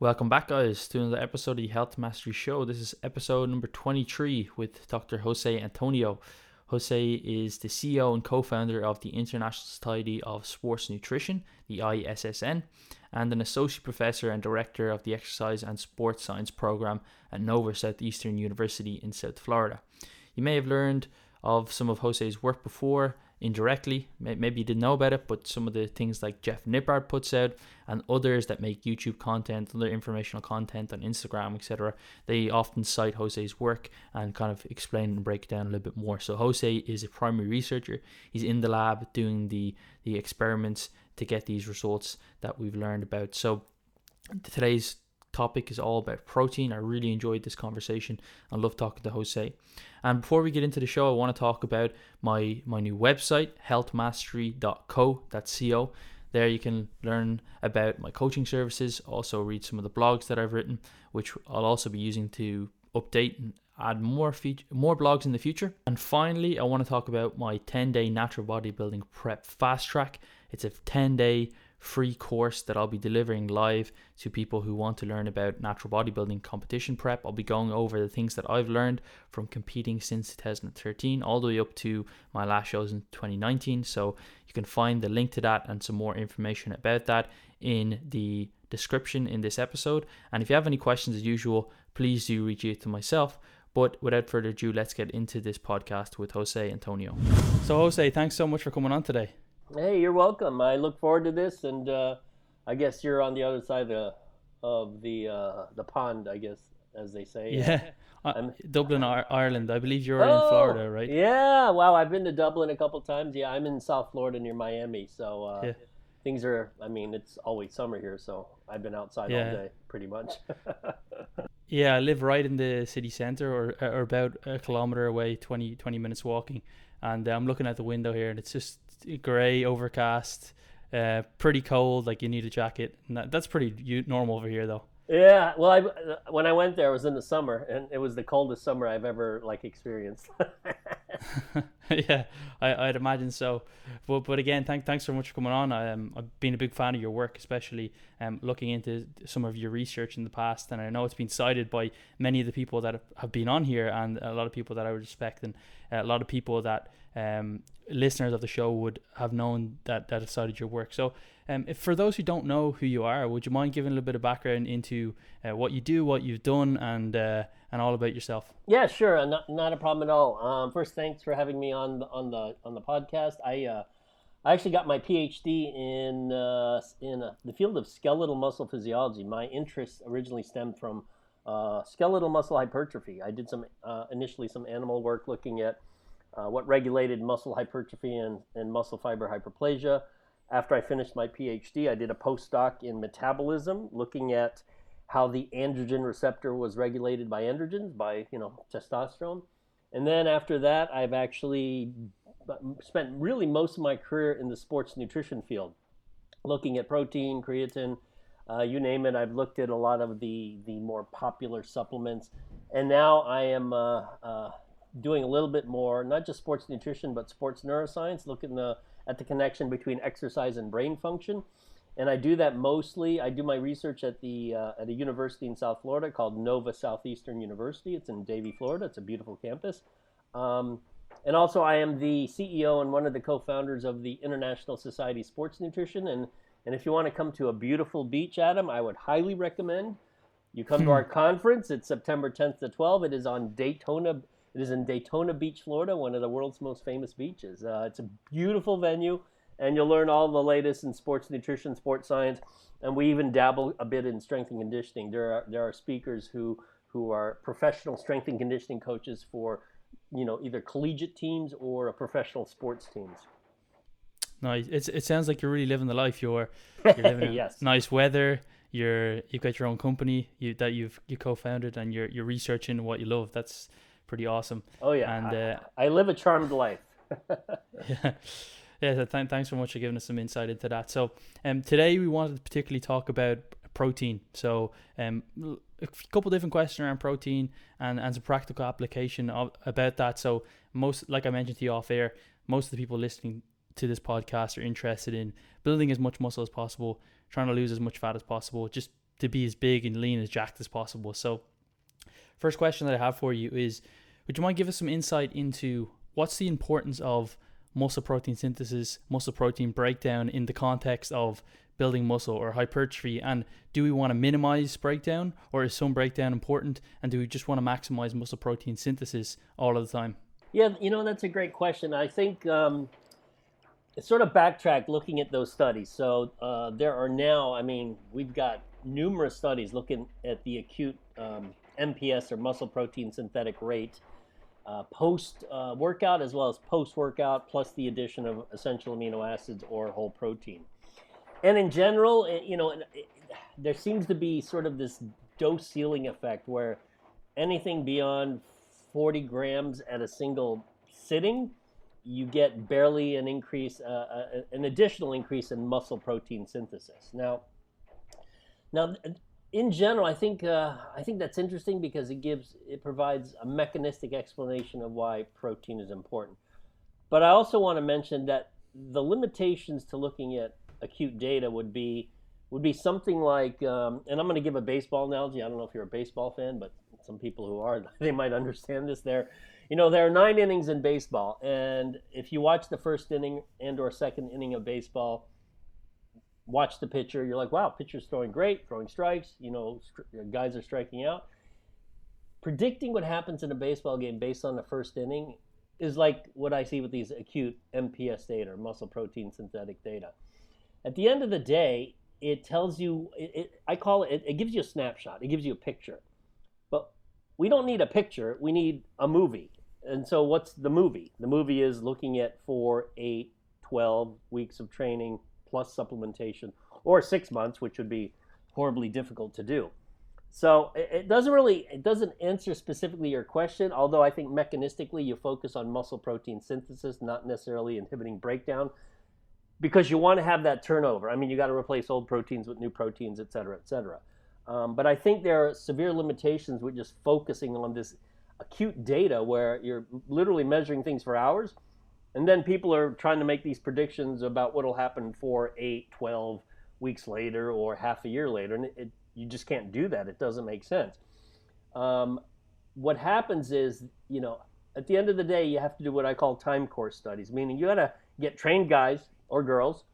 Welcome back, guys, to another episode of the Health Mastery Show. This is episode number 23 with Dr. Jose Antonio. Jose is the CEO and co founder of the International Society of Sports Nutrition, the ISSN, and an associate professor and director of the Exercise and Sports Science program at Nova Southeastern University in South Florida. You may have learned of some of Jose's work before indirectly. Maybe you didn't know about it, but some of the things like Jeff Nippard puts out and others that make YouTube content, other informational content on Instagram, etc., they often cite Jose's work and kind of explain and break down a little bit more. So Jose is a primary researcher. He's in the lab doing the the experiments to get these results that we've learned about. So today's topic is all about protein. I really enjoyed this conversation. I love talking to Jose. And before we get into the show, I want to talk about my my new website, healthmastery.co. That's co. There you can learn about my coaching services, also read some of the blogs that I've written, which I'll also be using to update and add more feature, more blogs in the future. And finally, I want to talk about my 10-day natural bodybuilding prep fast track. It's a 10-day free course that I'll be delivering live to people who want to learn about natural bodybuilding competition prep. I'll be going over the things that I've learned from competing since 2013 all the way up to my last shows in 2019. So you can find the link to that and some more information about that in the description in this episode. And if you have any questions as usual, please do reach out to myself. But without further ado, let's get into this podcast with Jose Antonio. So, Jose, thanks so much for coming on today. Hey, you're welcome. I look forward to this, and uh, I guess you're on the other side of the of the uh, the pond, I guess, as they say. Yeah, uh, Dublin, Ireland. I believe you're oh, in Florida, right? Yeah. Wow, I've been to Dublin a couple times. Yeah, I'm in South Florida near Miami, so uh, yeah. things are. I mean, it's always summer here, so I've been outside yeah. all day, pretty much. yeah, I live right in the city center, or or about a kilometer away, 20, 20 minutes walking, and I'm looking out the window here, and it's just grey, overcast, uh, pretty cold. Like you need a jacket. That, that's pretty normal over here, though. Yeah, well, I when I went there, it was in the summer, and it was the coldest summer I've ever like experienced. yeah, I, would imagine so. But but again, thank, thanks so much for coming on. I, um, I've been a big fan of your work, especially um, looking into some of your research in the past, and I know it's been cited by many of the people that have been on here, and a lot of people that I respect, and a lot of people that um, listeners of the show would have known that that cited your work. So, um, if for those who don't know who you are, would you mind giving a little bit of background into uh, what you do, what you've done, and uh, and all about yourself? Yeah, sure, not, not a problem at all. Um, first, thanks for having me on the, on the on the podcast. I uh, I actually got my PhD in uh, in uh, the field of skeletal muscle physiology. My interest originally stemmed from uh, skeletal muscle hypertrophy. I did some initially some animal work looking at uh, what regulated muscle hypertrophy and, and muscle fiber hyperplasia. After I finished my PhD, I did a postdoc in metabolism, looking at how the androgen receptor was regulated by androgens, by you know testosterone. And then after that, I've actually spent really most of my career in the sports nutrition field, looking at protein, creatine, uh, you name it. I've looked at a lot of the the more popular supplements, and now I am uh, uh, doing a little bit more, not just sports nutrition, but sports neuroscience, looking the, at the connection between exercise and brain function. And I do that mostly. I do my research at the uh, at a university in South Florida called Nova Southeastern University. It's in Davie, Florida. It's a beautiful campus. Um, and also, I am the CEO and one of the co-founders of the International Society Sports Nutrition. And and if you want to come to a beautiful beach, Adam, I would highly recommend you come to hmm. our conference. It's September 10th to 12th. It is on Daytona it is in Daytona Beach, Florida, one of the world's most famous beaches. Uh, it's a beautiful venue, and you'll learn all the latest in sports nutrition, sports science, and we even dabble a bit in strength and conditioning. There are there are speakers who who are professional strength and conditioning coaches for you know either collegiate teams or professional sports teams. Nice. It's, it sounds like you're really living the life. You're, you're living yes. nice weather. You're you've got your own company you, that you've you co-founded, and you're you're researching what you love. That's pretty awesome. Oh yeah, and uh, I, I live a charmed life. yeah. Yeah, so th- thanks so much for giving us some insight into that. So, um, today we wanted to particularly talk about protein. So, um, a couple different questions around protein and, and some practical application of, about that. So, most, like I mentioned to you off air, most of the people listening to this podcast are interested in building as much muscle as possible, trying to lose as much fat as possible, just to be as big and lean as jacked as possible. So, first question that I have for you is would you mind give us some insight into what's the importance of muscle protein synthesis, muscle protein breakdown in the context of building muscle or hypertrophy? And do we want to minimize breakdown or is some breakdown important? And do we just want to maximize muscle protein synthesis all of the time? Yeah, you know, that's a great question. I think um, it's sort of backtrack looking at those studies. So uh, there are now, I mean, we've got numerous studies looking at the acute um, MPS or muscle protein synthetic rate uh, post uh, workout as well as post workout, plus the addition of essential amino acids or whole protein. And in general, it, you know, it, there seems to be sort of this dose ceiling effect where anything beyond 40 grams at a single sitting, you get barely an increase, uh, uh an additional increase in muscle protein synthesis. Now, now in general, I think uh, I think that's interesting because it gives it provides a mechanistic explanation of why protein is important. But I also want to mention that the limitations to looking at acute data would be would be something like, um, and I'm going to give a baseball analogy. I don't know if you're a baseball fan, but some people who are, they might understand this. There, you know, there are nine innings in baseball, and if you watch the first inning and or second inning of baseball, watch the pitcher. You're like, wow, pitcher's throwing great, throwing strikes. You know, uh, guys are striking out. Predicting what happens in a baseball game based on the first inning is like what I see with these acute MPS data or muscle protein synthetic data. At the end of the day, it tells you, it, it, I call it, it gives you a snapshot, it gives you a picture. But we don't need a picture, we need a movie. And so, what's the movie? The movie is looking at four, eight, 12 weeks of training plus supplementation, or six months, which would be horribly difficult to do. So it doesn't really it doesn't answer specifically your question, although I think mechanistically you focus on muscle protein synthesis, not necessarily inhibiting breakdown, because you want to have that turnover. I mean, you got to replace old proteins with new proteins, et cetera, et cetera. Um, but I think there are severe limitations with just focusing on this acute data where you're literally measuring things for hours and then people are trying to make these predictions about what will happen for 8, 12 weeks later or half a year later. And it, it, you just can't do that. It doesn't make sense. Um, what happens is, you know, at the end of the day, you have to do what I call time course studies, meaning you got to get trained guys or girls,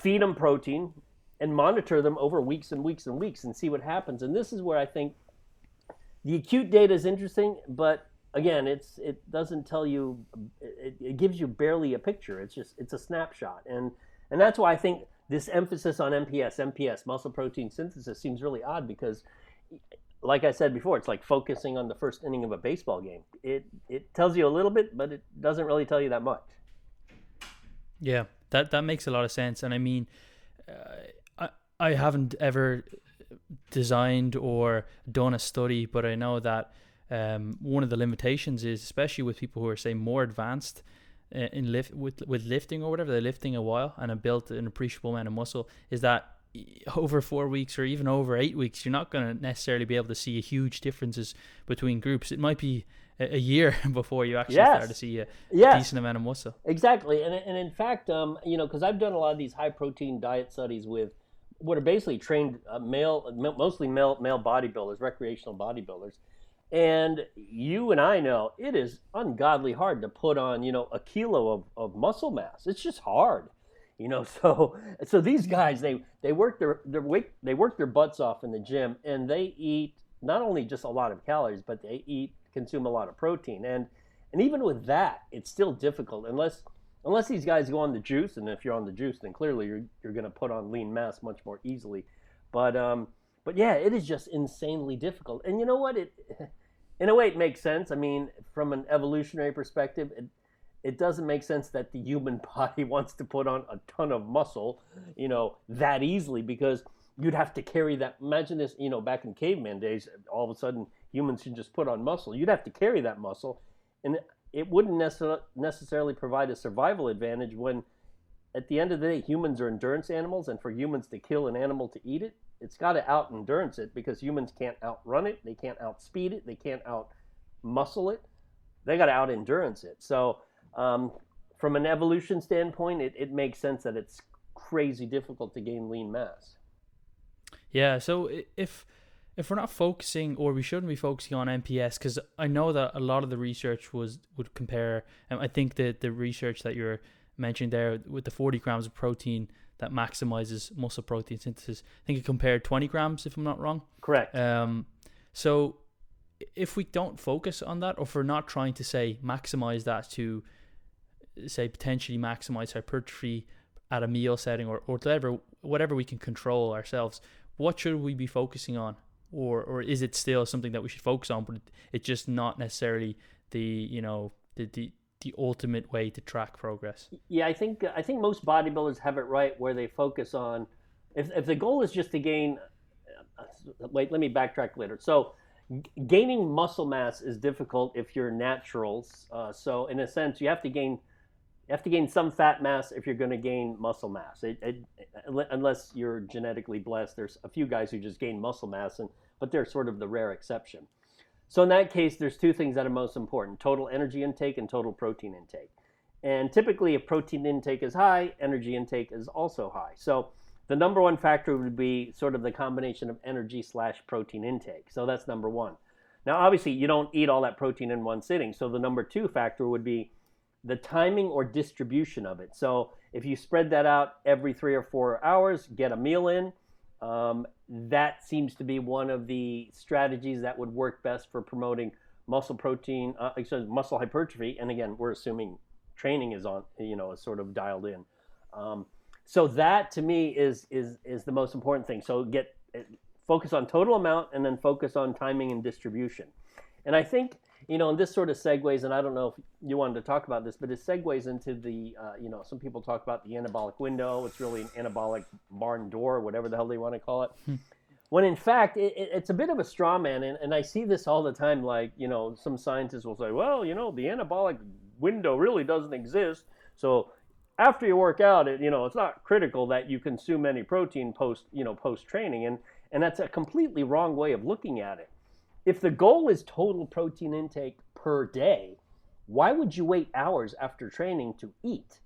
feed them protein, and monitor them over weeks and weeks and weeks and see what happens. And this is where I think the acute data is interesting, but again, it's it doesn't tell you. It, it, gives you barely a picture. It's just it's a snapshot, and and that's why I think this emphasis on MPS, MPS, muscle protein synthesis, seems really odd because, like I said before, it's like focusing on the first inning of a baseball game. It it tells you a little bit, but it doesn't really tell you that much. Yeah, that that makes a lot of sense, and I mean, uh, I I haven't ever designed or done a study, but I know that um, one of the limitations is, especially with people who are say more advanced uh, in lift with with lifting or whatever, they're lifting a while and have built an appreciable amount of muscle, is that over four weeks or even over eight weeks, you're not going to necessarily be able to see huge differences between groups. It might be a, year before you actually yes. start to see a yes. decent amount of muscle. Exactly, and and in fact, um, you know, because I've done a lot of these high protein diet studies with what are basically trained uh, male, mostly male male bodybuilders, recreational bodybuilders, and you and I know it is ungodly hard to put on, you know, a kilo of, of muscle mass. It's just hard. You know, so so these guys they they work their their weight they work their butts off in the gym and they eat not only just a lot of calories, but they eat consume a lot of protein. And and even with that, it's still difficult unless unless these guys go on the juice, and if you're on the juice, then clearly you're you're gonna put on lean mass much more easily. But um but yeah, it is just insanely difficult. And you know what? It in a way, it makes sense. I mean, from an evolutionary perspective, it, it doesn't make sense that the human body wants to put on a ton of muscle, you know, that easily because you'd have to carry that. Imagine this, you know, back in caveman days, all of a sudden humans should just put on muscle. You'd have to carry that muscle, and it wouldn't necessarily provide a survival advantage when, at the end of the day, humans are endurance animals, and for humans to kill an animal to eat it, it's got to out endurance it because humans can't outrun it, they can't outspeed it, they can't out muscle it. They got to out endurance it. So, um, from an evolution standpoint, it, it makes sense that it's crazy difficult to gain lean mass. Yeah. So if if we're not focusing or we shouldn't be focusing on MPS because I know that a lot of the research was would compare and I think that the research that you're mentioning there with the 40 grams of protein that maximizes muscle protein synthesis. I think it compared 20 grams if I'm not wrong. Correct. Um so if we don't focus on that or if we're not trying to say maximize that to say potentially maximize hypertrophy at a meal setting or, or whatever whatever we can control ourselves what should we be focusing on? Or or is it still something that we should focus on, but it's just not necessarily the you know the the the ultimate way to track progress? Yeah, I think I think most bodybuilders have it right where they focus on if if the goal is just to gain. Uh, wait, let me backtrack later. So. Gaining muscle mass is difficult if you're naturals. Uh, so, in a sense, you have to gain you have to gain some fat mass if you're going to gain muscle mass. It, it, unless you're genetically blessed, there's a few guys who just gain muscle mass, and but they're sort of the rare exception. So in that case, there's two things that are most important: total energy intake and total protein intake. And typically, if protein intake is high, energy intake is also high. So the number one factor would be sort of the combination of energy slash protein intake. So that's number one. Now, obviously, you don't eat all that protein in one sitting. So the number two factor would be the timing or distribution of it. So if you spread that out every three or four hours, get a meal in. Um, that seems to be one of the strategies that would work best for promoting muscle protein, uh, excuse, muscle hypertrophy. And again, we're assuming training is on, you know, is sort of dialed in. Um, so that to me is is is the most important thing. So get focus on total amount and then focus on timing and distribution. And I think you know, and this sort of segues, and I don't know if you wanted to talk about this, but it segues into the, uh, you know, some people talk about the anabolic window. It's really an anabolic barn door, whatever the hell they want to call it. Hmm. when in fact, it, it, it's a bit of a straw man. And, and I see this all the time. Like, you know, some scientists will say, well, you know, the anabolic window really doesn't exist. So after you work out, it, you know, it's not critical that you consume any protein post, you know, post training. And, and that's a completely wrong way of looking at it if the goal is total protein intake per day, why would you wait hours after training to eat?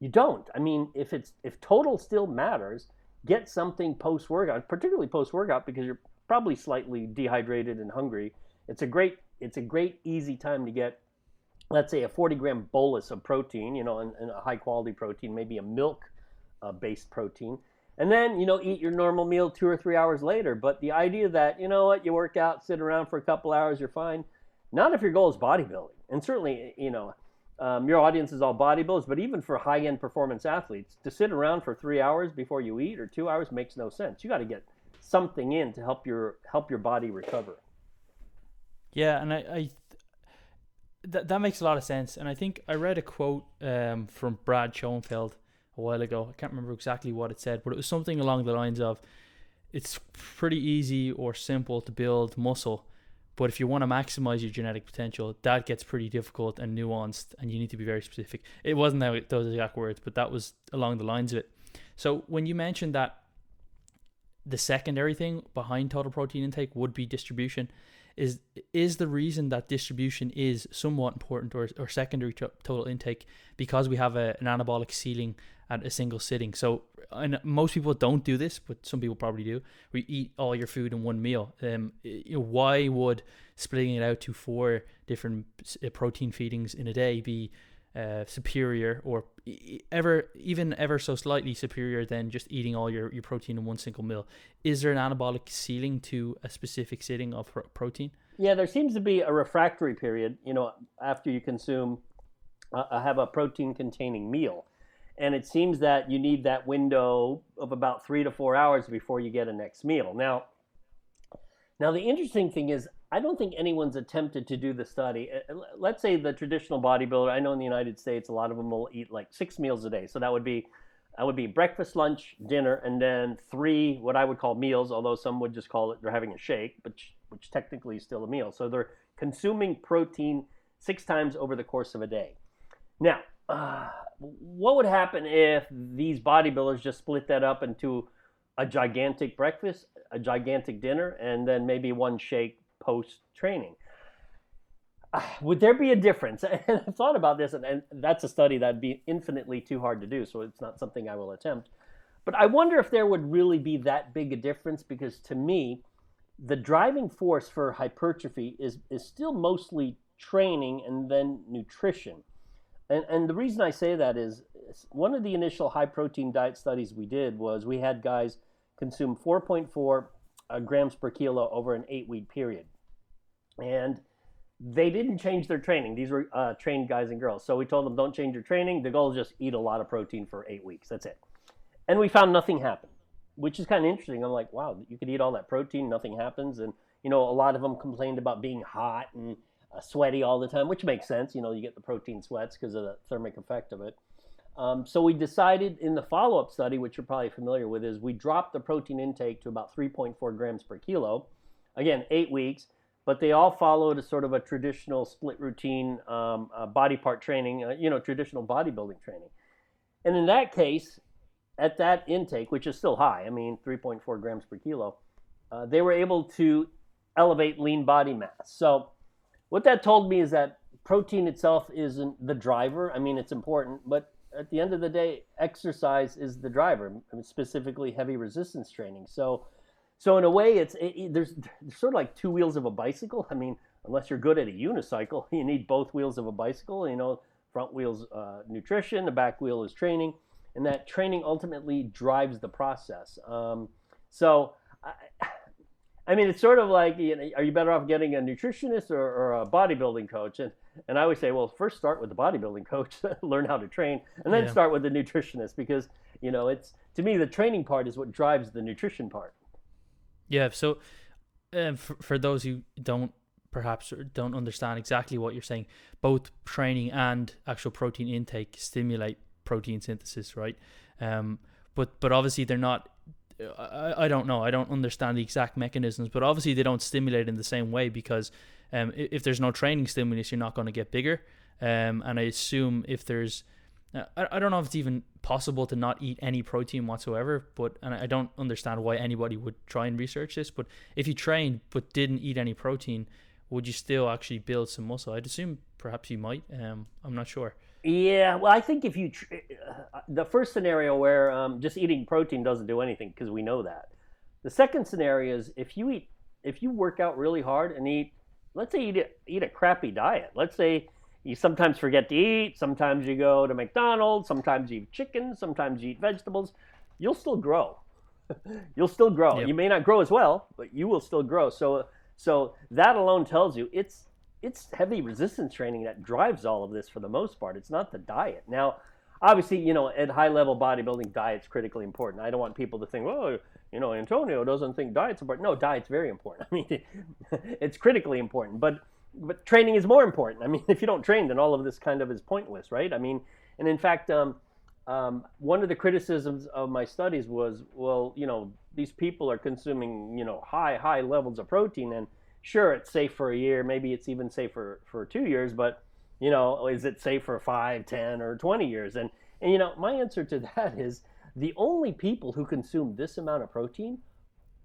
You don't. I mean, if it's if total still matters, get something post workout, particularly post workout because you're probably slightly dehydrated and hungry. It's a great it's a great easy time to get let's say a 40 gram bolus of protein, you know, and, and a high quality protein, maybe a milk uh, based protein and then you know eat your normal meal two or three hours later. But the idea that you know what you work out sit around for a couple hours you're fine. Not if your goal is bodybuilding. And certainly you know um, your audience is all bodybuilders but even for high-end performance athletes to sit around for three hours before you eat or two hours makes no sense. You got to get something in to help your help your body recover. Yeah and i, I that, that makes a lot of sense. And i think i read a quote um, from brad schoenfeld a while ago. I can't remember exactly what it said, but it was something along the lines of it's pretty easy or simple to build muscle, but if you want to maximize your genetic potential, that gets pretty difficult and nuanced, and you need to be very specific. It wasn't those exact words, but that was along the lines of it. So when you mentioned that the secondary thing behind total protein intake would be distribution, is is the reason that distribution is somewhat important or, or secondary to total intake because we have a, an anabolic ceiling at a single sitting. So and most people don't do this, but some people probably do. We eat all your food in one meal. Um, you know, why would splitting it out to four different uh, protein feedings in a day be uh, superior or ever even ever so slightly superior than just eating all your, your protein in one single meal is there an anabolic ceiling to a specific sitting of protein yeah there seems to be a refractory period you know after you consume uh, have a protein containing meal and it seems that you need that window of about three to four hours before you get a next meal. Now, now the interesting thing is, I don't think anyone's attempted to do the study. Uh, let's say the traditional bodybuilder. I know in the United States, a lot of them will eat like six meals a day. So that would be that would be breakfast, lunch, dinner, and then three what I would call meals. Although some would just call it they're having a shake, which which technically is still a meal. So they're consuming protein six times over the course of a day. Now, uh, what would happen if these bodybuilders just split that up into a gigantic breakfast, a gigantic dinner, and then maybe one shake post training? Uh, would there be a difference? And I've thought about this, and, and that's a study that'd be infinitely too hard to do, so it's not something I will attempt. But I wonder if there would really be that big a difference because to me, the driving force for hypertrophy is, is still mostly training and then nutrition. And, and the reason I say that is one of the initial high protein diet studies we did was we had guys consume 4.4 uh, grams per kilo over an eight week period. And they didn't change their training. These were uh, trained guys and girls. So we told them, don't change your training. The goal is just eat a lot of protein for eight weeks. That's it. And we found nothing happened, which is kind of interesting. I'm like, wow, you could eat all that protein, nothing happens. And, you know, a lot of them complained about being hot and sweaty all the time, which makes sense. You know, you get the protein sweats because of the thermic effect of it. Um, so we decided in the follow-up study, which you're probably familiar with, is we dropped the protein intake to about 3.4 grams per kilo. Again, eight weeks, but they all followed a sort of a traditional split routine um, uh, body part training, uh, you know, traditional bodybuilding training. And in that case, at that intake, which is still high, I mean, 3.4 grams per kilo, uh, they were able to elevate lean body mass. So what that told me is that protein itself isn't the driver. I mean, it's important, but at the end of the day, exercise is the driver, specifically heavy resistance training. So, so in a way, it's it, there's, there's sort of like two wheels of a bicycle. I mean, unless you're good at a unicycle, you need both wheels of a bicycle. You know, front wheel's uh, nutrition, the back wheel is training, and that training ultimately drives the process. Um, so. I, I mean, it's sort of like, you know, are you better off getting a nutritionist or, or, a bodybuilding coach? And and I always say, well, first start with the bodybuilding coach, learn how to train, and then yeah. start with the nutritionist because you know it's to me the training part is what drives the nutrition part. Yeah. So, uh, for, for those who don't perhaps don't understand exactly what you're saying, both training and actual protein intake stimulate protein synthesis, right? Um, but but obviously they're not I, I don't know. I don't understand the exact mechanisms, but obviously they don't stimulate in the same way because um, if there's no training stimulus, you're not going to get bigger. Um, and I assume if there's, uh, I, I don't know if it's even possible to not eat any protein whatsoever, but and I don't understand why anybody would try and research this. But if you trained but didn't eat any protein, would you still actually build some muscle? I'd assume perhaps you might. Um, I'm not sure. Yeah, well, I think if you tr- uh, the first scenario where um, just eating protein doesn't do anything because we know that. The second scenario is if you eat if you work out really hard and eat, let's say you eat a, eat a crappy diet. Let's say you sometimes forget to eat, sometimes you go to McDonald's, sometimes you eat chicken, sometimes you eat vegetables. You'll still grow. You'll still grow. Yep. You may not grow as well, but you will still grow. So so that alone tells you it's it's heavy resistance training that drives all of this for the most part. It's not the diet. Now, obviously, you know, at high level bodybuilding, diet's critically important. I don't want people to think, oh, you know, Antonio doesn't think diet's important. No, diet's very important. I mean, it's critically important, but but training is more important. I mean, if you don't train, then all of this kind of is pointless, right? I mean, and in fact, um, um, one of the criticisms of my studies was, well, you know, these people are consuming, you know, high high levels of protein and sure it's safe for a year maybe it's even safe for, for two years but you know is it safe for five ten or 20 years? And and you know my answer to that is the only people who consume this amount of protein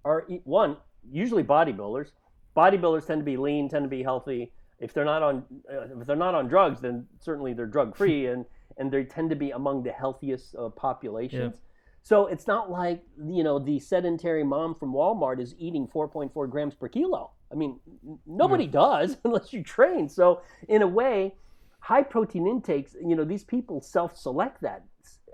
are one usually bodybuilders. Bodybuilders tend to be lean tend to be healthy. If they're not on uh, if they're not on drugs then certainly they're drug free and and they tend to be among the healthiest uh, populations. Yeah. so it's not like you know the sedentary mom from walmart is eating 4.4 grams per kilo I mean, nobody does unless you train. So, in a way, high protein intakes, you know, these people self select that.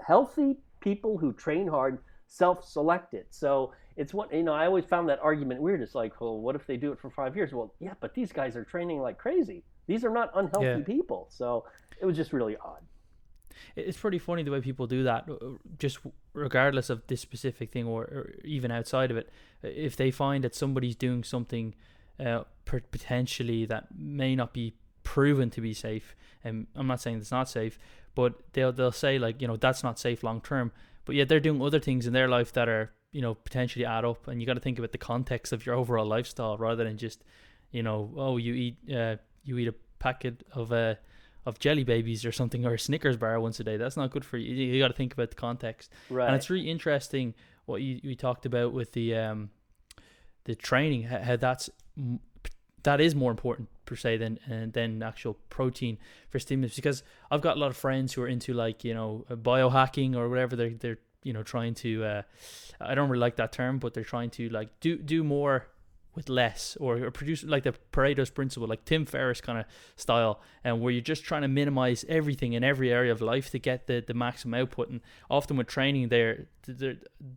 Healthy people who train hard self select it. So, it's what, you know, I always found that argument weird. It's like, well, what if they do it for five years? Well, yeah, but these guys are training like crazy. These are not unhealthy yeah. people. So, it was just really odd. It's pretty funny the way people do that, uh, just regardless of this specific thing or, or even outside of it. If they find that somebody's doing something uh, potentially that may not be proven to be safe. And I'm not saying it's not safe, but they'll they'll say like you know that's not safe long term. But yet they're doing other things in their life that are you know potentially add up, and you got to think about the context of your overall lifestyle rather than just you know oh you eat uh, you eat a packet of uh, of jelly babies or something or a Snickers bar once a day. That's not good for you. You got to think about the context. Right. And it's really interesting what you, you talked about with the um the training how that's that is more important per se than uh, than actual protein for stimulus because I've got a lot of friends who are into like you know uh, biohacking or whatever they're they're you know trying to uh, I don't really like that term, but they're trying to like do do more with less or, or produce like the Pareto's principle, like Tim Ferriss kind of style, and where you're just trying to minimize everything in every area of life to get the, the maximum output. And often with training, they're, they're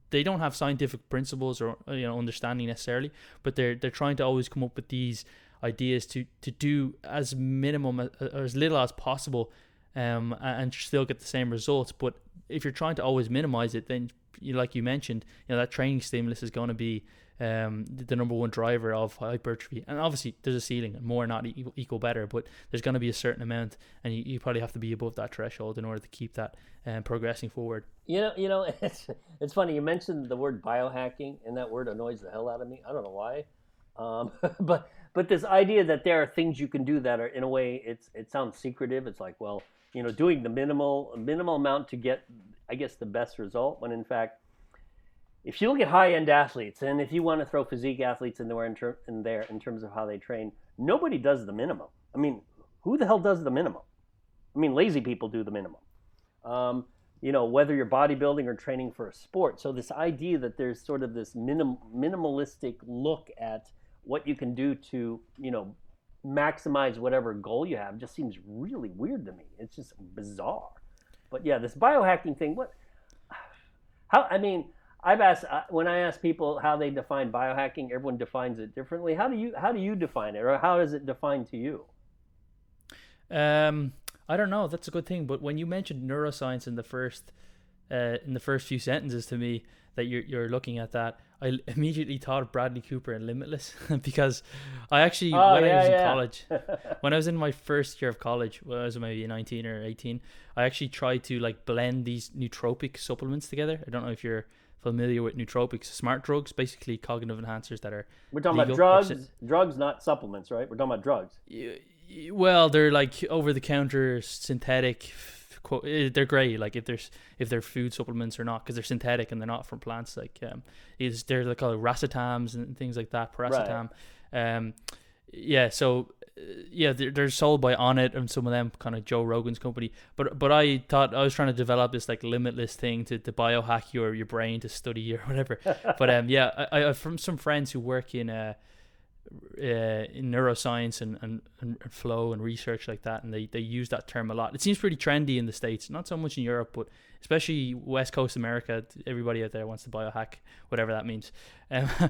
they don't have scientific principles or uh, you know understanding necessarily, but they're they're trying to always come up with these ideas to to do as minimum uh, uh, or as little as possible, um, and still get the same results. But if you're trying to always minimize it, then you like you mentioned, you know that training stimulus is going to be um, the number one driver of hypertrophy. And obviously, there's a ceiling, more not equal, better, but there's going to be a certain amount, and you, you probably have to be above that threshold in order to keep that um, progressing forward. You know, you know, it's it's funny. You mentioned the word biohacking, and that word annoys the hell out of me. I don't know why, um, but but this idea that there are things you can do that are in a way it's it sounds secretive. It's like, well, you know, doing the minimal minimal amount to get, I guess, the best result. When in fact if you look at high end athletes, and if you want to throw physique athletes in there in, ter- in there in terms of how they train, nobody does the minimum. I mean, who the hell does the minimum? I mean, lazy people do the minimum. Um, you know, whether you're bodybuilding or training for a sport. So this idea that there's sort of this minim- minimalistic look at what you can do to, you know, maximize whatever goal you have just seems really weird to me. It's just bizarre. But yeah, this biohacking thing, what how I mean, I've asked uh, when I ask people how they define biohacking, everyone defines it differently. How do you how do you define it, or how is it defined to you? Um, I don't know. That's a good thing. But when you mentioned neuroscience in the first uh, in the first few sentences to me that you're you're looking at that, I immediately thought of Bradley Cooper and Limitless because I actually oh, when yeah, I was yeah. in college, when I was in my first year of college, when I was maybe 19 or 18, I actually tried to like blend these nootropic supplements together. I don't know if you're familiar with nootropics, smart drugs, basically cognitive enhancers that are. We're talking about drugs, drugs, not supplements, right? We're talking about drugs. Well, they're like over the counter synthetic. eh, They're great, like if there's if they're food supplements or not, because they're synthetic and they're not from plants. Like um, is they're like called racetams and things like that, piracetam. Um, yeah, so yeah, they're, they're sold by Onnit and some of them kind of Joe Rogan's company. But but I thought I was trying to develop this like limitless thing to, to biohack your your brain to study or whatever. but um yeah, I, I from some friends who work in uh, uh in neuroscience and, and, and flow and research like that, and they, they use that term a lot. It seems pretty trendy in the states, not so much in Europe, but especially West Coast America. Everybody out there wants to biohack, whatever that means. Um,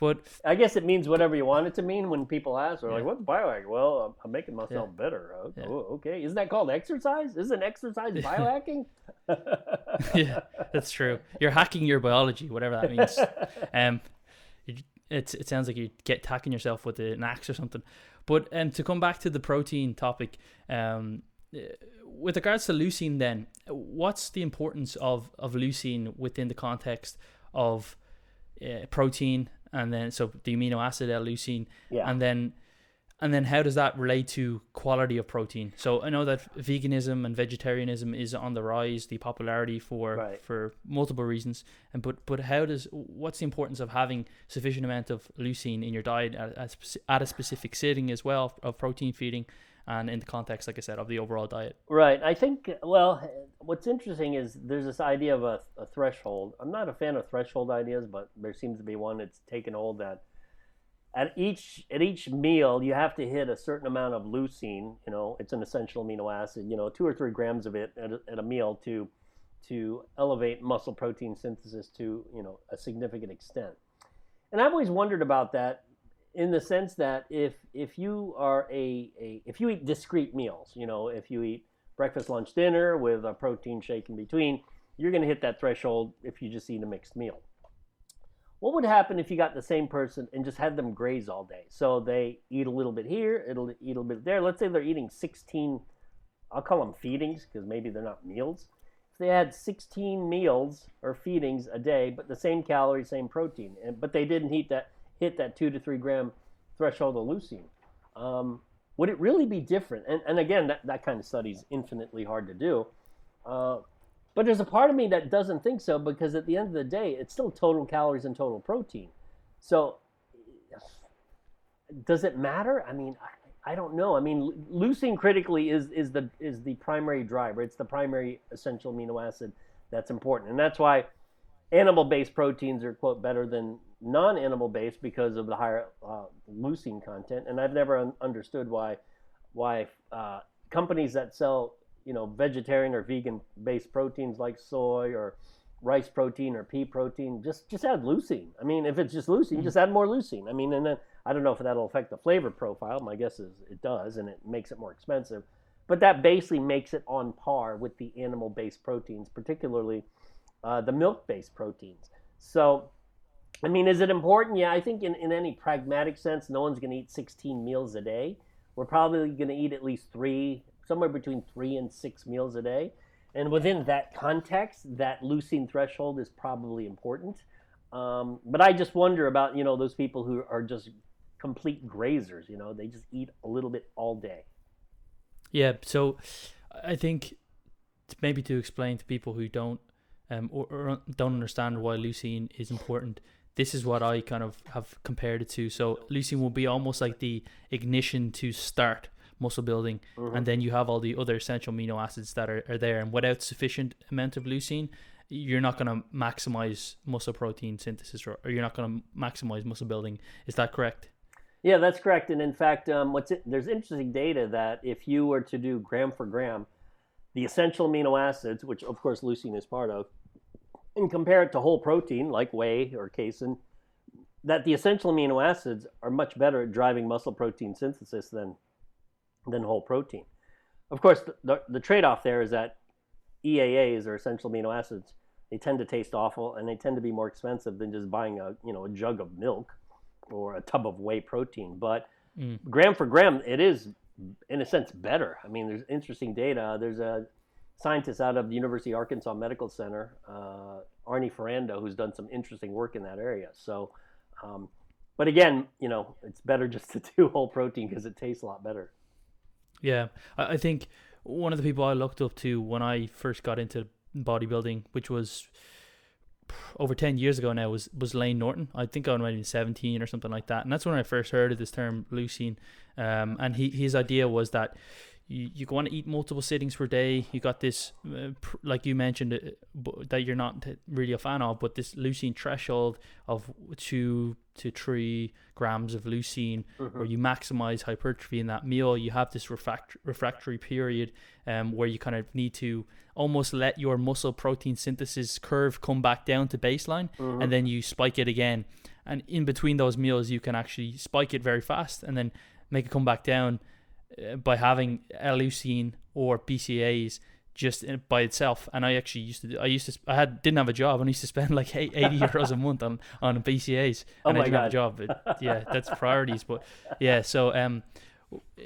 but I guess it means whatever you want it to mean when people ask. They're like, "What's biohacking?" Well, I'm, I'm making myself better. Oh, Yeah. okay. Isn't that called exercise? Isn't exercise biohacking? yeah, that's true. You're hacking your biology, whatever that means. Um, you, it's it sounds like you get hacking yourself with an axe or something. But um, to come back to the protein topic, um, uh, with regards to leucine, then what's the importance of of leucine within the context of uh, protein, and then so the amino acid L-leucine, Yeah. and then and then how does that relate to quality of protein? So I know that veganism and vegetarianism is on the rise, the popularity for Right. for multiple reasons. And but but how does what's the importance of having sufficient amount of leucine in your diet at, at, at a specific sitting as well of protein feeding, and in the context, like I said, of the overall diet. Right. I think, well, what's interesting is there's this idea of a, a threshold. I'm not a fan of threshold ideas, but there seems to be one that's taken hold that at each at each meal you have to hit a certain amount of leucine. You know, it's an essential amino acid. You know, two or three grams of it at a, at a meal to to elevate muscle protein synthesis to you know a significant extent. And I've always wondered about that in the sense that if if you are a, a if you eat discrete meals, you know, if you eat breakfast, lunch, dinner with a protein shake in between, you're going to hit that threshold if you just eat a mixed meal. What would happen if you got the same person and just had them graze all day? So they eat a little bit here, it'll eat a little bit there. Let's say they're eating 16, I'll call them feedings because maybe they're not meals. If they had 16 meals or feedings a day, but the same calories, same protein, and, but they didn't hit that hit that two to three gram threshold of leucine. Um, would it really be different? And, and again, that, that kind of study is infinitely hard to do. Uh, but there's a part of me that doesn't think so because at the end of the day, it's still total calories and total protein. So does it matter? I mean, I, I don't know. I mean, leucine critically is, is the is the primary driver. It's the primary essential amino acid that's important, and that's why animal-based proteins are quote better than non-animal-based because of the higher uh, leucine content. And I've never un- understood why why uh, companies that sell you know vegetarian or vegan-based proteins like soy or rice protein or pea protein just just add leucine. I mean, if it's just leucine, mm-hmm. just add more leucine. I mean, and then I don't know if that'll affect the flavor profile. My guess is it does, and it makes it more expensive. But that basically makes it on par with the animal-based proteins, particularly uh, the milk-based proteins. So, I mean, is it important? Yeah, I think in, in any pragmatic sense, no one's going to eat 16 meals a day. We're probably going to eat at least three, somewhere between three and six meals a day. And within that context, that leucine threshold is probably important. Um, but I just wonder about, you know, those people who are just complete grazers. You know, they just eat a little bit all day. Yeah. So I think maybe to explain to people who don't um, or, or, don't understand why leucine is important, this is what I kind of have compared it to. So leucine will be almost like the ignition to start muscle building, mm-hmm. and then you have all the other essential amino acids that are, are there. And without sufficient amount of leucine, you're not going to maximize muscle protein synthesis, or, or you're not going to maximize muscle building. Is that correct? Yeah, that's correct. And in fact, um, what's it, there's interesting data that if you were to do gram for gram, the essential amino acids, which of course leucine is part of, and compare it to whole protein like whey or casein, that the essential amino acids are much better at driving muscle protein synthesis than than whole protein. Of course, the, the, the trade-off there is that EAAs or essential amino acids they tend to taste awful and they tend to be more expensive than just buying a you know a jug of milk or a tub of whey protein. But mm. gram for gram, it is in a sense better. I mean, there's interesting data. There's a scientist out of the University of Arkansas Medical Center, uh, Arny Ferrando, who's done some interesting work in that area. So, um, but again, you know, it's better just to do whole protein because it tastes a lot better. Yeah, I think one of the people I looked up to when I first got into bodybuilding, which was over 10 years ago now was was Layne Norton. I think I was maybe 17 or something like that. And that's when I first heard of this term leucine. Um, and he, his idea was that you, you want to eat multiple sittings per day. You got this, uh, pr- like you mentioned, uh, that you're not really a fan of, but this leucine threshold of two to three grams of leucine, mm-hmm. where you maximize hypertrophy in that meal. You have this refract- refractory period um, where you kind of need to almost let your muscle protein synthesis curve come back down to baseline, mm-hmm. and then you spike it again. And in between those meals, you can actually spike it very fast and then make it come back down by having L-leucine or BCAAs just by itself. And I actually used to, I used to, I had didn't have a job, and I used to spend like eighty euros a month on on BCAAs, oh and I didn't God. have a job. It, yeah, that's priorities. But yeah, so um,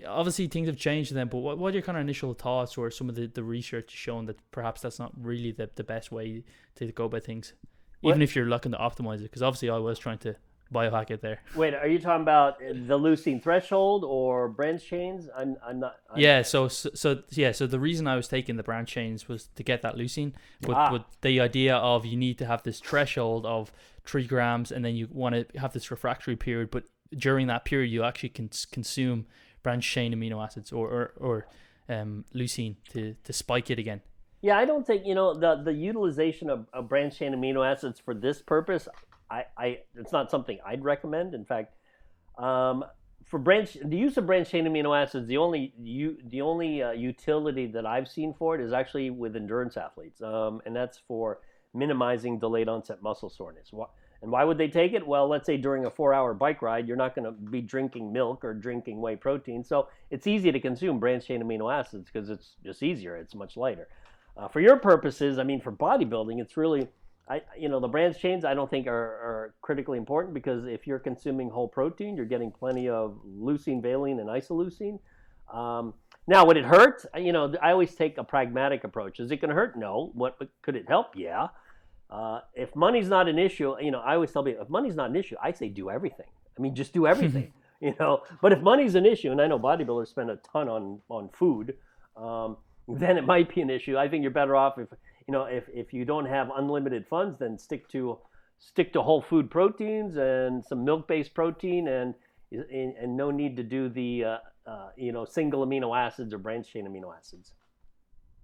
obviously things have changed then. But what what are your kind of initial thoughts, or some of the the research showing that perhaps that's not really the the best way to go by things, even what? if you're looking to optimize it? Because obviously I was trying to biohack there. Wait, are you talking about the leucine threshold or branch chains? I'm, I'm not. I'm yeah, so, so, so yeah, so the reason I was taking the branch chains was to get that leucine, with, ah. with the idea of you need to have this threshold of three grams, and then you want to have this refractory period, but during that period you actually can consume branch chain amino acids or or, or um, leucine to to spike it again. Yeah, I don't think you know the the utilization of, of branch chain amino acids for this purpose. I, I it's not something I'd recommend. In fact, um, for branch the use of branch chain amino acids, the only you the only uh, utility that I've seen for it is actually with endurance athletes, um, and that's for minimizing delayed onset muscle soreness. And why would they take it? Well, let's say during a four-hour bike ride, you're not going to be drinking milk or drinking whey protein, so it's easy to consume branched chain amino acids because it's just easier. It's much lighter. Uh, for your purposes, I mean, for bodybuilding, it's really I, you know, the branch chains I don't think are, are critically important because if you're consuming whole protein, you're getting plenty of leucine, valine, and isoleucine. Um, now, would it hurt? You know, I always take a pragmatic approach. Is it going to hurt? No. What could it help? Yeah. Uh, if money's not an issue, you know, I always tell people if money's not an issue, I say do everything. I mean, just do everything. you know, but if money's an issue, and I know bodybuilders spend a ton on on food, um, then it might be an issue. I think you're better off if you know, if, if you don't have unlimited funds, then stick to stick to whole food proteins and some milk-based protein, and and, and no need to do the uh, uh, you know single amino acids or branch chain amino acids.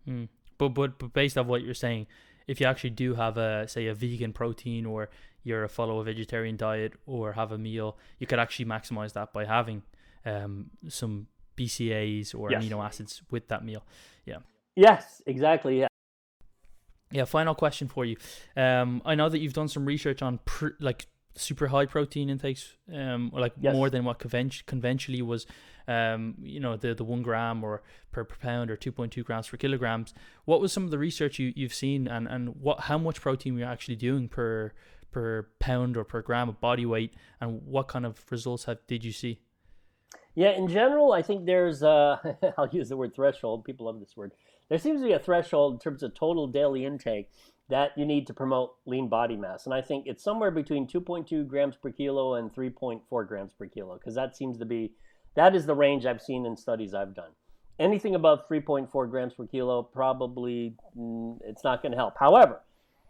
Hmm. But but but based on what you're saying, if you actually do have a say a vegan protein or you're a follow a vegetarian diet or have a meal, you could actually maximize that by having um, some BCAAs or Yes. amino acids with that meal. Yeah. Yes, exactly. Yeah. Yeah. Final question for you. Um, I know that you've done some research on pr- like super high protein intakes, um, or like Yes. more than what conven- conventionally was, um, you know, the the one gram or per, per pound or two point two grams per kilograms. What was some of the research you you've seen, and and what how much protein you're actually doing per per pound or per gram of body weight, and what kind of results have did you see? Yeah, in general, I think there's, uh, I'll use the word threshold. People love this word. There seems to be a threshold in terms of total daily intake that you need to promote lean body mass. And I think it's somewhere between 2.2 grams per kilo and 3.4 grams per kilo, because that seems to be, that is the range I've seen in studies I've done. Anything above 3.4 grams per kilo, probably mm, it's not going to help. However,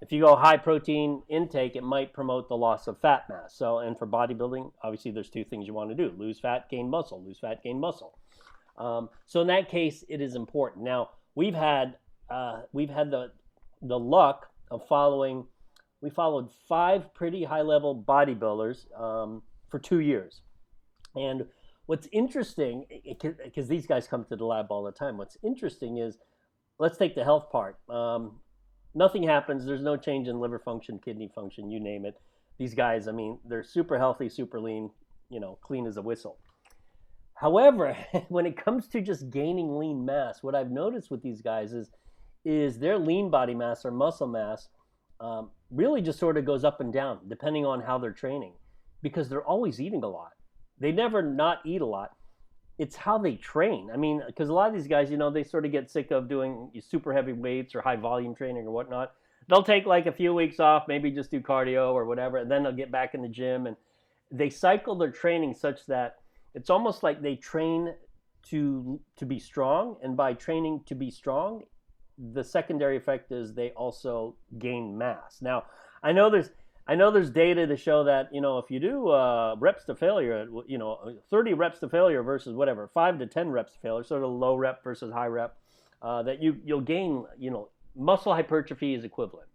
if you go high protein intake, it might promote the loss of fat mass. So, and for bodybuilding, obviously, there's two things you want to do: lose fat, gain muscle. Lose fat, gain muscle. Um, so in that case, it is important. Now, we've had uh, we've had the the luck of following. We followed five pretty high level bodybuilders um, for two years, and what's interesting because these guys come to the lab all the time. What's interesting is, let's take the health part. Um, nothing happens. There's no change in liver function, kidney function, you name it. These guys, I mean, they're super healthy, super lean, you know, clean as a whistle. However, when it comes to just gaining lean mass, what I've noticed with these guys is is their lean body mass or muscle mass um, really just sort of goes up and down depending on how they're training because they're always eating a lot. They never not eat a lot. It's how they train. I mean, because a lot of these guys, you know, they sort of get sick of doing super heavy weights or high volume training or whatnot. They'll take like a few weeks off, maybe just do cardio or whatever, and then they'll get back in the gym and they cycle their training such that it's almost like they train to to be strong and by training to be strong the secondary effect is they also gain mass now i know there's i know there's data to show that you know if you do uh, reps to failure you know 30 reps to failure versus whatever 5 to 10 reps to failure sort of low rep versus high rep uh, that you you'll gain you know muscle hypertrophy is equivalent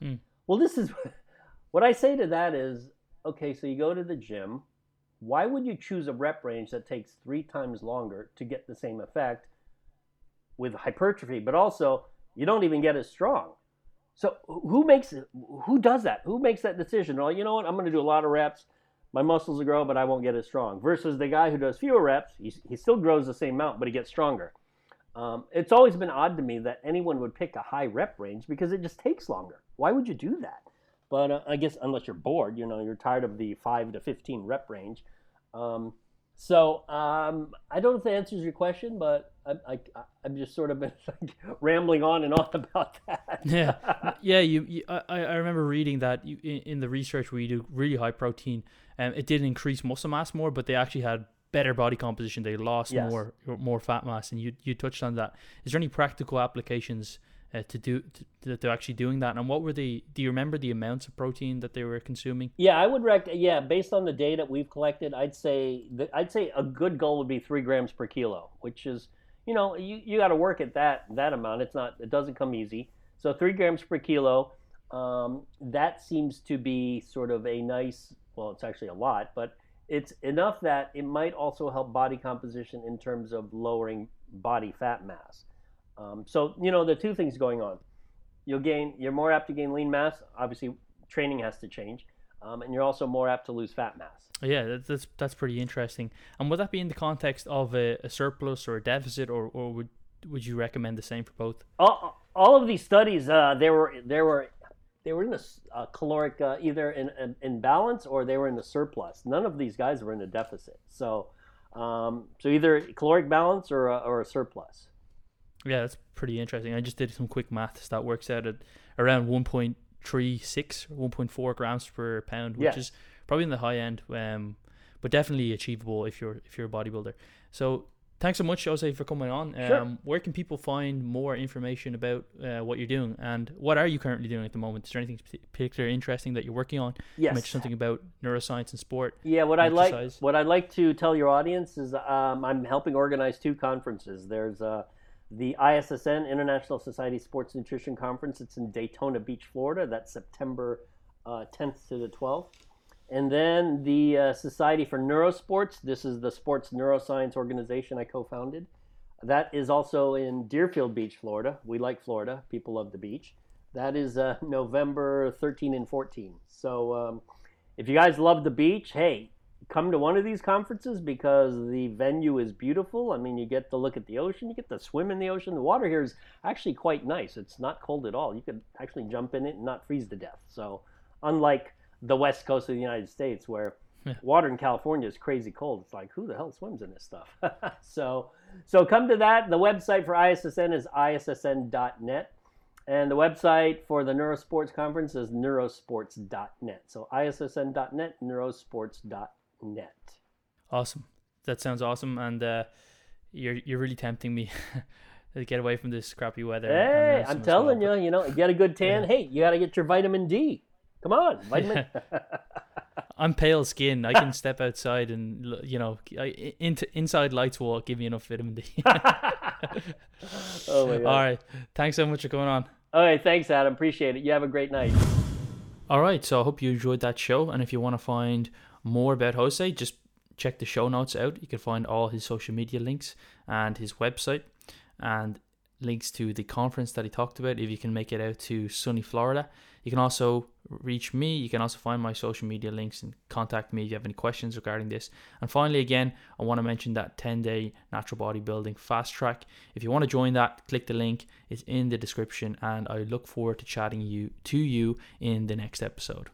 Hmm. well this is what i say to that is okay so you go to the gym why would you choose a rep range that takes three times longer to get the same effect with hypertrophy, but also you don't even get as strong? So who makes it? Who does that? Who makes that decision? Well, you know what? I'm going to do a lot of reps. My muscles will grow, but I won't get as strong. Versus the guy who does fewer reps, he, he still grows the same amount, but he gets stronger. Um, it's always been odd to me that anyone would pick a high rep range because it just takes longer. Why would you do that? But uh, I guess unless you're bored, you know, you're tired of the five to fifteen rep range. Um, so um, I don't know if that answers your question, but I, I, I'm just sort of been like rambling on and on about that. yeah, yeah. You, you I, I remember reading that you, in, in the research where you do really high protein, um, it did increase muscle mass more, but they actually had better body composition. They lost Yes. more more fat mass, and you you touched on that. Is there any practical applications uh, to do to, that they're actually doing that? And what were the? Do you remember the amounts of protein that they were consuming? Yeah, I would rec. Yeah, based on the data we've collected, I'd say that I'd say a good goal would be three grams per kilo, which is you know you, you got to work at that that amount. It's not it doesn't come easy. So three grams per kilo, um, that seems to be sort of a nice. Well, it's actually a lot, but it's enough that it might also help body composition in terms of lowering body fat mass. Um, so you know the two things going on. You'll gain. You're more apt to gain lean mass. Obviously, training has to change, um, and you're also more apt to lose fat mass. Yeah, that, that's that's pretty interesting. And would that be in the context of a, a surplus or a deficit, or, or would would you recommend the same for both? All, all of these studies, uh, they were they were they were in a uh, caloric uh, either in, in in balance or they were in the surplus. None of these guys were in a deficit. So um, so either caloric balance or a, or a surplus. Yeah, that's pretty interesting. I just did some quick maths that works out at around 1.36 or 1.4 grams per pound, which Yeah. is probably in the high end, um, but definitely achievable if you're if you're a bodybuilder. So thanks so much, Jose, for coming on. Um, Sure. Where can people find more information about uh, what you're doing, and what are you currently doing at the moment? Is there anything particular interesting that you're working on? You Yes. mentioned something about neuroscience and sport. Yeah, what I'd like what I'd like to tell your audience is um, I'm helping organize two conferences. There's uh, the ISSN International Society Sports Nutrition Conference. It's in Daytona Beach, Florida. That's September uh, 10th to the 12th. And then the uh, Society for Neurosports. This is the sports neuroscience organization I co-founded. That is also in Deerfield Beach, Florida. We like Florida. People love the beach. That is uh, November 13 and 14. So um, if you guys love the beach, hey, come to one of these conferences because the venue is beautiful. I mean, you get to look at the ocean, you get to swim in the ocean. The water here is actually quite nice. It's not cold at all. You could actually jump in it and not freeze to death. So, unlike the west coast of the United States where water in California is crazy cold, it's like who the hell swims in this stuff? so, so come to that. The website for ISSN is issn.net. And the website for the Neurosports Conference is neurosports.net. So issn.net, neurosports.net net. Awesome. That sounds awesome, and uh, you're you're really tempting me to get away from this crappy weather. Hey, I'm telling well. you, you know, get a good tan. Yeah. Hey, you got to get your vitamin D. Come on, vitamin. I'm pale skin. I can step outside and you know, I, into inside lights will give me enough vitamin D. oh my god! All right, thanks so much for coming on. All right. thanks, Adam. Appreciate it. You have a great night. All right, so I hope you enjoyed that show, and if you want to find more about Jose, just check the show notes out. You can find all his social media links and his website and links to the conference that he talked about if you can make it out to sunny Florida. You can also reach me. You can also find my social media links and contact me if you have any questions regarding this. And finally, again, I want to mention that 10 day natural bodybuilding fast track. If you want to join that, click the link. It's in the description, and I look forward to chatting you to you in the next episode.